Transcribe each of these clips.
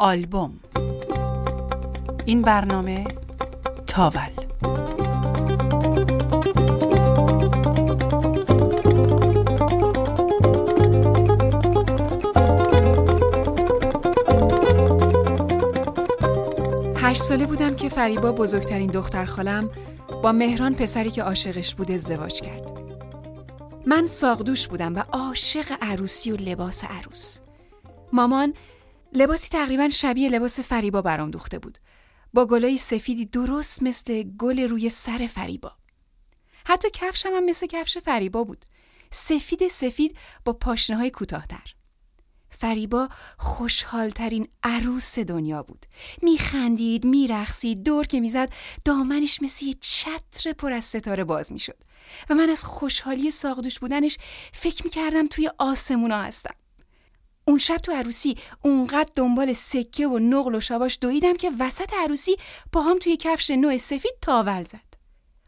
آلبوم این برنامه تاول هشت ساله بودم که فریبا بزرگترین دختر خالم با مهران پسری که عاشقش بود ازدواج کرد. من ساقدوش بودم و عاشق عروسی و لباس عروس. مامان لباسی تقریبا شبیه لباس فریبا برام دوخته بود. با گلای سفیدی درست مثل گل روی سر فریبا. حتی کفشم هم مثل کفش فریبا بود. سفید سفید با پاشنه های کوتاهتر. فریبا خوشحالترین عروس دنیا بود میخندید میرخسید دور که می‌زد دامنش مثل یه چتر پر از ستاره باز می‌شد و من از خوشحالی ساقدوش بودنش فکر می‌کردم توی آسمونا هستم اون شب تو عروسی اونقدر دنبال سکه و نقل و شاباش دویدم که وسط عروسی هم توی کفش نوع سفید تاول زد.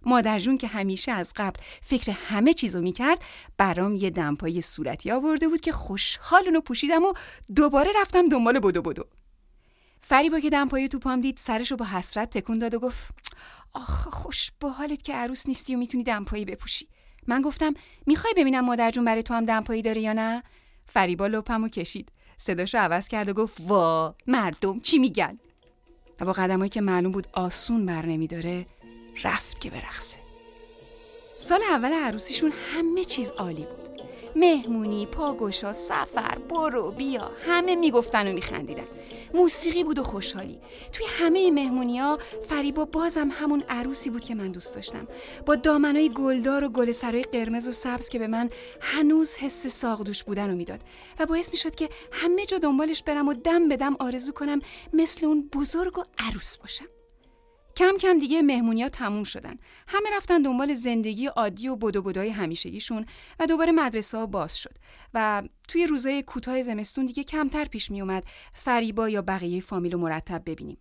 مادر جون که همیشه از قبل فکر همه چیزو می‌کرد برام یه دمپایی صورتی آورده بود که خوشحال اونو پوشیدم و دوباره رفتم دنبال بدو بدو. فریبا که دمپایی تو پام دید سرشو با حسرت تکون داد و گفت آخ خوش با حالت که عروس نیستی و می‌تونی دمپایی بپوشی. من گفتم می‌خوای ببینم مادر جون برای تو هم دمپایی داره یا نه؟ فریبا لپمو کشید. صداشو عوض کرد و گفت وا مردم چی میگن؟ و با قدمایی که معلوم بود آسون بر نمیداره رفت که برخصه سال اول عروسیشون همه چیز عالی بود. مهمونی، پاگوشا، سفر، برو، بیا همه می‌گفتن و میخندیدن. موسیقی بود و خوشحالی. توی همه مهمونی ها فریبا بازم همون عروسی بود که من دوست داشتم. با دامنای گلدار و گل سرای قرمز و سبز که به من هنوز حس ساقدوش بودن رو می‌داد. و باعث می‌شد که همه جا دنبالش برم و دم به دم آرزو کنم مثل اون بزرگ و عروس باشم. کم کم دیگه مهمونیا تموم شدن. همه رفتن دنبال زندگی عادی و بدو بدای همیشگیشون و دوباره مدرسه ها باز شد و توی روزای کوتاه زمستون دیگه کمتر پیش می اومد فریبا یا بقیه فامیل و مرتب ببینیم.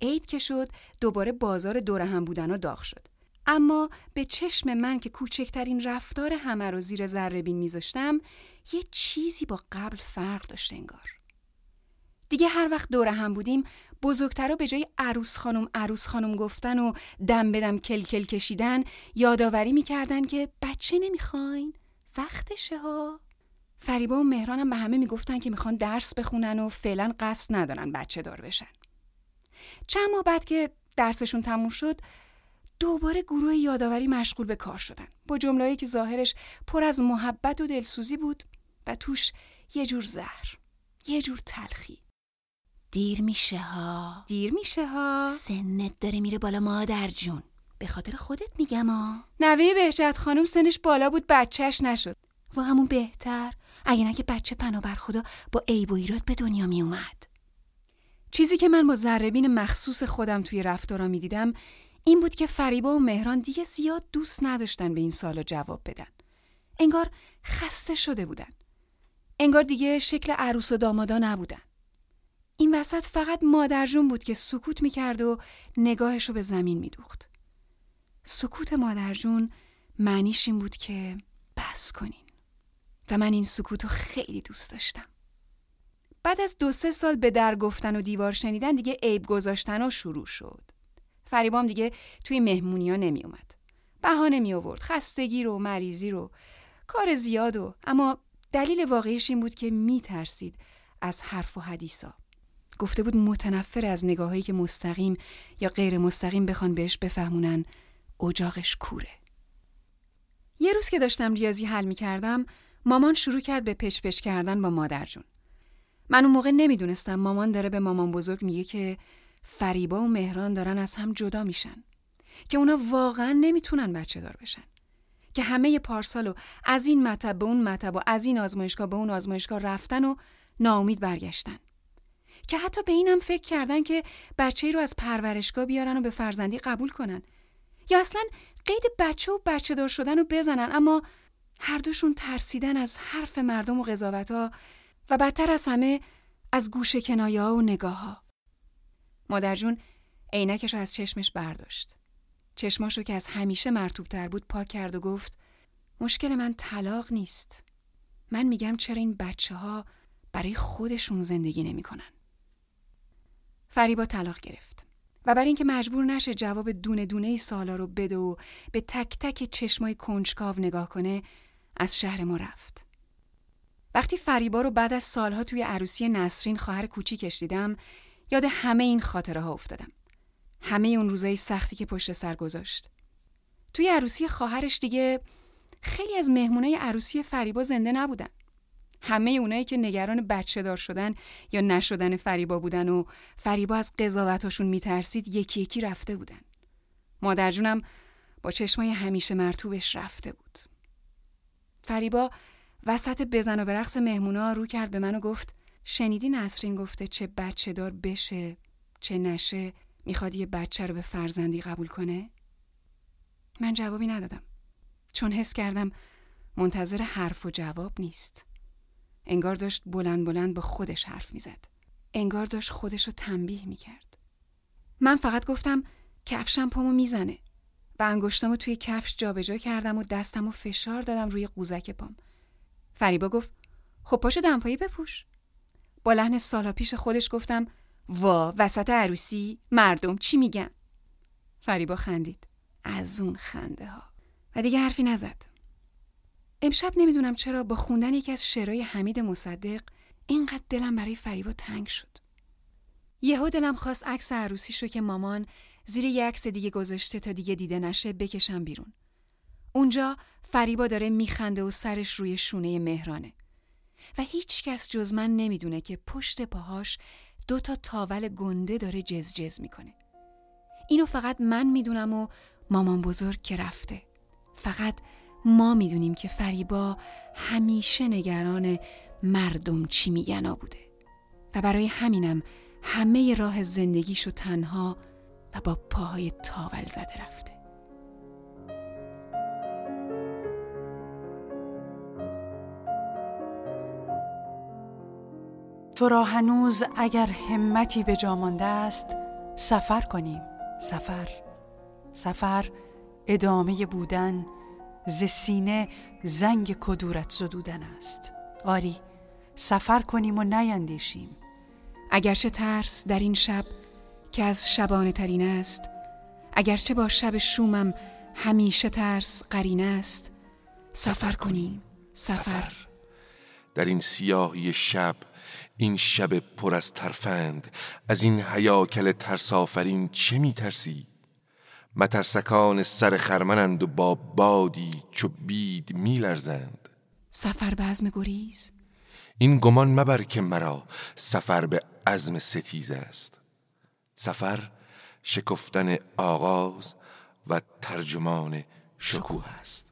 عید که شد دوباره بازار دور هم بودن و داغ شد. اما به چشم من که کوچکترین رفتار همه رو زیر ذره بین میذاشتم یه چیزی با قبل فرق داشت انگار. دیگه هر وقت دور هم بودیم بزرگترا به جای عروس خانم عروس خانم گفتن و دم بدم کل کل کشیدن یادآوری می‌کردن که بچه نمی‌خواین. وقتشه ها. فریبا و مهرانم به همه می‌گفتن که می‌خوان درس بخونن و فعلا قصد ندارن بچه دار بشن. چند ماه بعد که درسشون تموم شد دوباره گروه یادآوری مشغول به کار شدن. با جمله‌ای که ظاهرش پر از محبت و دلسوزی بود و توش یه جور زهر یه جور تلخی. دیر میشه ها. دیر میشه ها. سنت داره میره بالا مادر جون. به خاطر خودت میگم ها. نوه بهجت خانم سنش بالا بود بچهش نشد. و همون بهتر. اگه نه که بچه پناه بر خدا با عیب و ایراد به دنیا میومد. چیزی که من با ذربین مخصوص خودم توی رفتارا می‌دیدم این بود که فریبا و مهران دیگه زیاد دوست نداشتن به این سالا جواب بدن. انگار خسته شده بودن. انگار دیگه شکل عروس و دامادا نبودن. این وسط فقط مادرجون بود که سکوت می‌کرد و نگاهش رو به زمین میدوخت. سکوت مادرجون معنیش این بود که بس کنین. و من این سکوت رو خیلی دوست داشتم. بعد از دو سه سال به در گفتن و دیوار شنیدن دیگه عیب گذاشتن و شروع شد. فریبام دیگه توی مهمونی ها نمی اومد. بهانه می آورد خستگی رو مریضی رو کار زیاد و اما دلیل واقعیش این بود که می ترسید از حرف و حدیثا گفته بود متنفر از نگاهایی که مستقیم یا غیر مستقیم بخوان بهش بفهمونن اجاقش کوره. یه روز که داشتم ریاضی حل می کردم مامان شروع کرد به پش پش کردن با مادر جون. من اون موقع نمی‌دونستم مامان داره به مامان بزرگ میگه که فریبا و مهران دارن از هم جدا میشن. که اونا واقعا نمی‌تونن بچه دار بشن. که همه پارسالو از این مطب به اون مطب و از این آزمایشگاه به اون آزمایشگاه رفتن و ناامید برگشتن. که حتی به اینم فکر کردن که بچه رو از پرورشگاه بیارن و به فرزندی قبول کنن یا اصلا قید بچه و بچه دار شدن رو بزنن اما هر دوشون ترسیدن از حرف مردم و قضاوت ها و بدتر از همه از گوشه کنایه و نگاه ها. مادر جون عینکش از چشمش برداشت. چشماشو که از همیشه مرتوب تر بود پاک کرد و گفت مشکل من طلاق نیست. من میگم چرا این بچه ها برای خودشون زندگی نمی‌کنن. فریبا طلاق گرفت و برای اینکه مجبور نشه جواب دونه دونه سالا رو بده و به تک تک چشمای کنجکاو نگاه کنه از شهر ما رفت. وقتی فریبا رو بعد از سالها توی عروسی نسرین خواهر کوچیکش دیدم یاد همه این خاطره ها افتادم. همه اون روزای سختی که پشت سر گذاشت. توی عروسی خواهرش دیگه خیلی از مهمونای عروسی فریبا زنده نبودن. همه اونایی که نگران بچه دار شدن یا نشدن فریبا بودن و فریبا از قضاوتاشون میترسید یکی یکی رفته بودن. مادرجونم با چشمای همیشه مرتوبش رفته بود. فریبا وسط بزن و برقص مهمونا رو کرد به من و گفت شنیدی نسرین گفته چه بچه دار بشه چه نشه می‌خواد یه بچه رو به فرزندی قبول کنه؟ من جوابی ندادم چون حس کردم منتظر حرف و جواب نیست انگار داشت بلند بلند با خودش حرف می‌زد. انگار داشت خودش رو تنبیه می‌کرد. من فقط گفتم کفشم پامو می‌زنه. و انگشتامو توی کفش جابجا کردم و دستمو فشار دادم روی قوزک پام. فریبا گفت خب پاشو دمپایی بپوش. با لحن سالا پیش خودش گفتم وا وسط عروسی مردم چی میگن؟ فریبا خندید. از اون خنده ها و دیگه حرفی نزد. امشب نمی‌دونم چرا با خوندن یکی از شعرهای حمید مصدق اینقدر دلم برای فریبا تنگ شد. یهو دلم خواست عکس عروسی که مامان زیر یه عکس دیگه گذاشته تا دیگه دیده نشه بکشم بیرون. اونجا فریبا داره میخنده و سرش روی شونه مهرانه. و هیچ کس جز من نمی‌دونه که پشت پاهاش دو تا تاول گنده داره جز جز می‌کنه. اینو فقط من می‌دونم و مامان بزرگ که رفته. فقط ما می‌دونیم که فریبا همیشه نگران مردم چی میگنا بوده و برای همینم همه راه زندگیشو تنها و با پاهای تاول زده رفته. تو را هنوز اگر همتی به جا مانده است سفر کنیم. سفر. سفر ادامه بودن ز سینه زنگ کدورت زدودن است. آری سفر کنیم و نیندیشیم. اگرچه ترس در این شب که از شبانه ترین است اگرچه با شب شومم همیشه ترس قرین است سفر کنیم سفر. در این سیاهی شب این شب پر از ترفند از این حیاکل ترسافرین چه میترسی؟ مترسکان سر خرمنند و با بادی چو بید میلرزند. سفر به عزم گریز؟ این گمان مبر که مرا سفر به عزم ستیز است. سفر شکفتن آغاز و ترجمان شکوه است.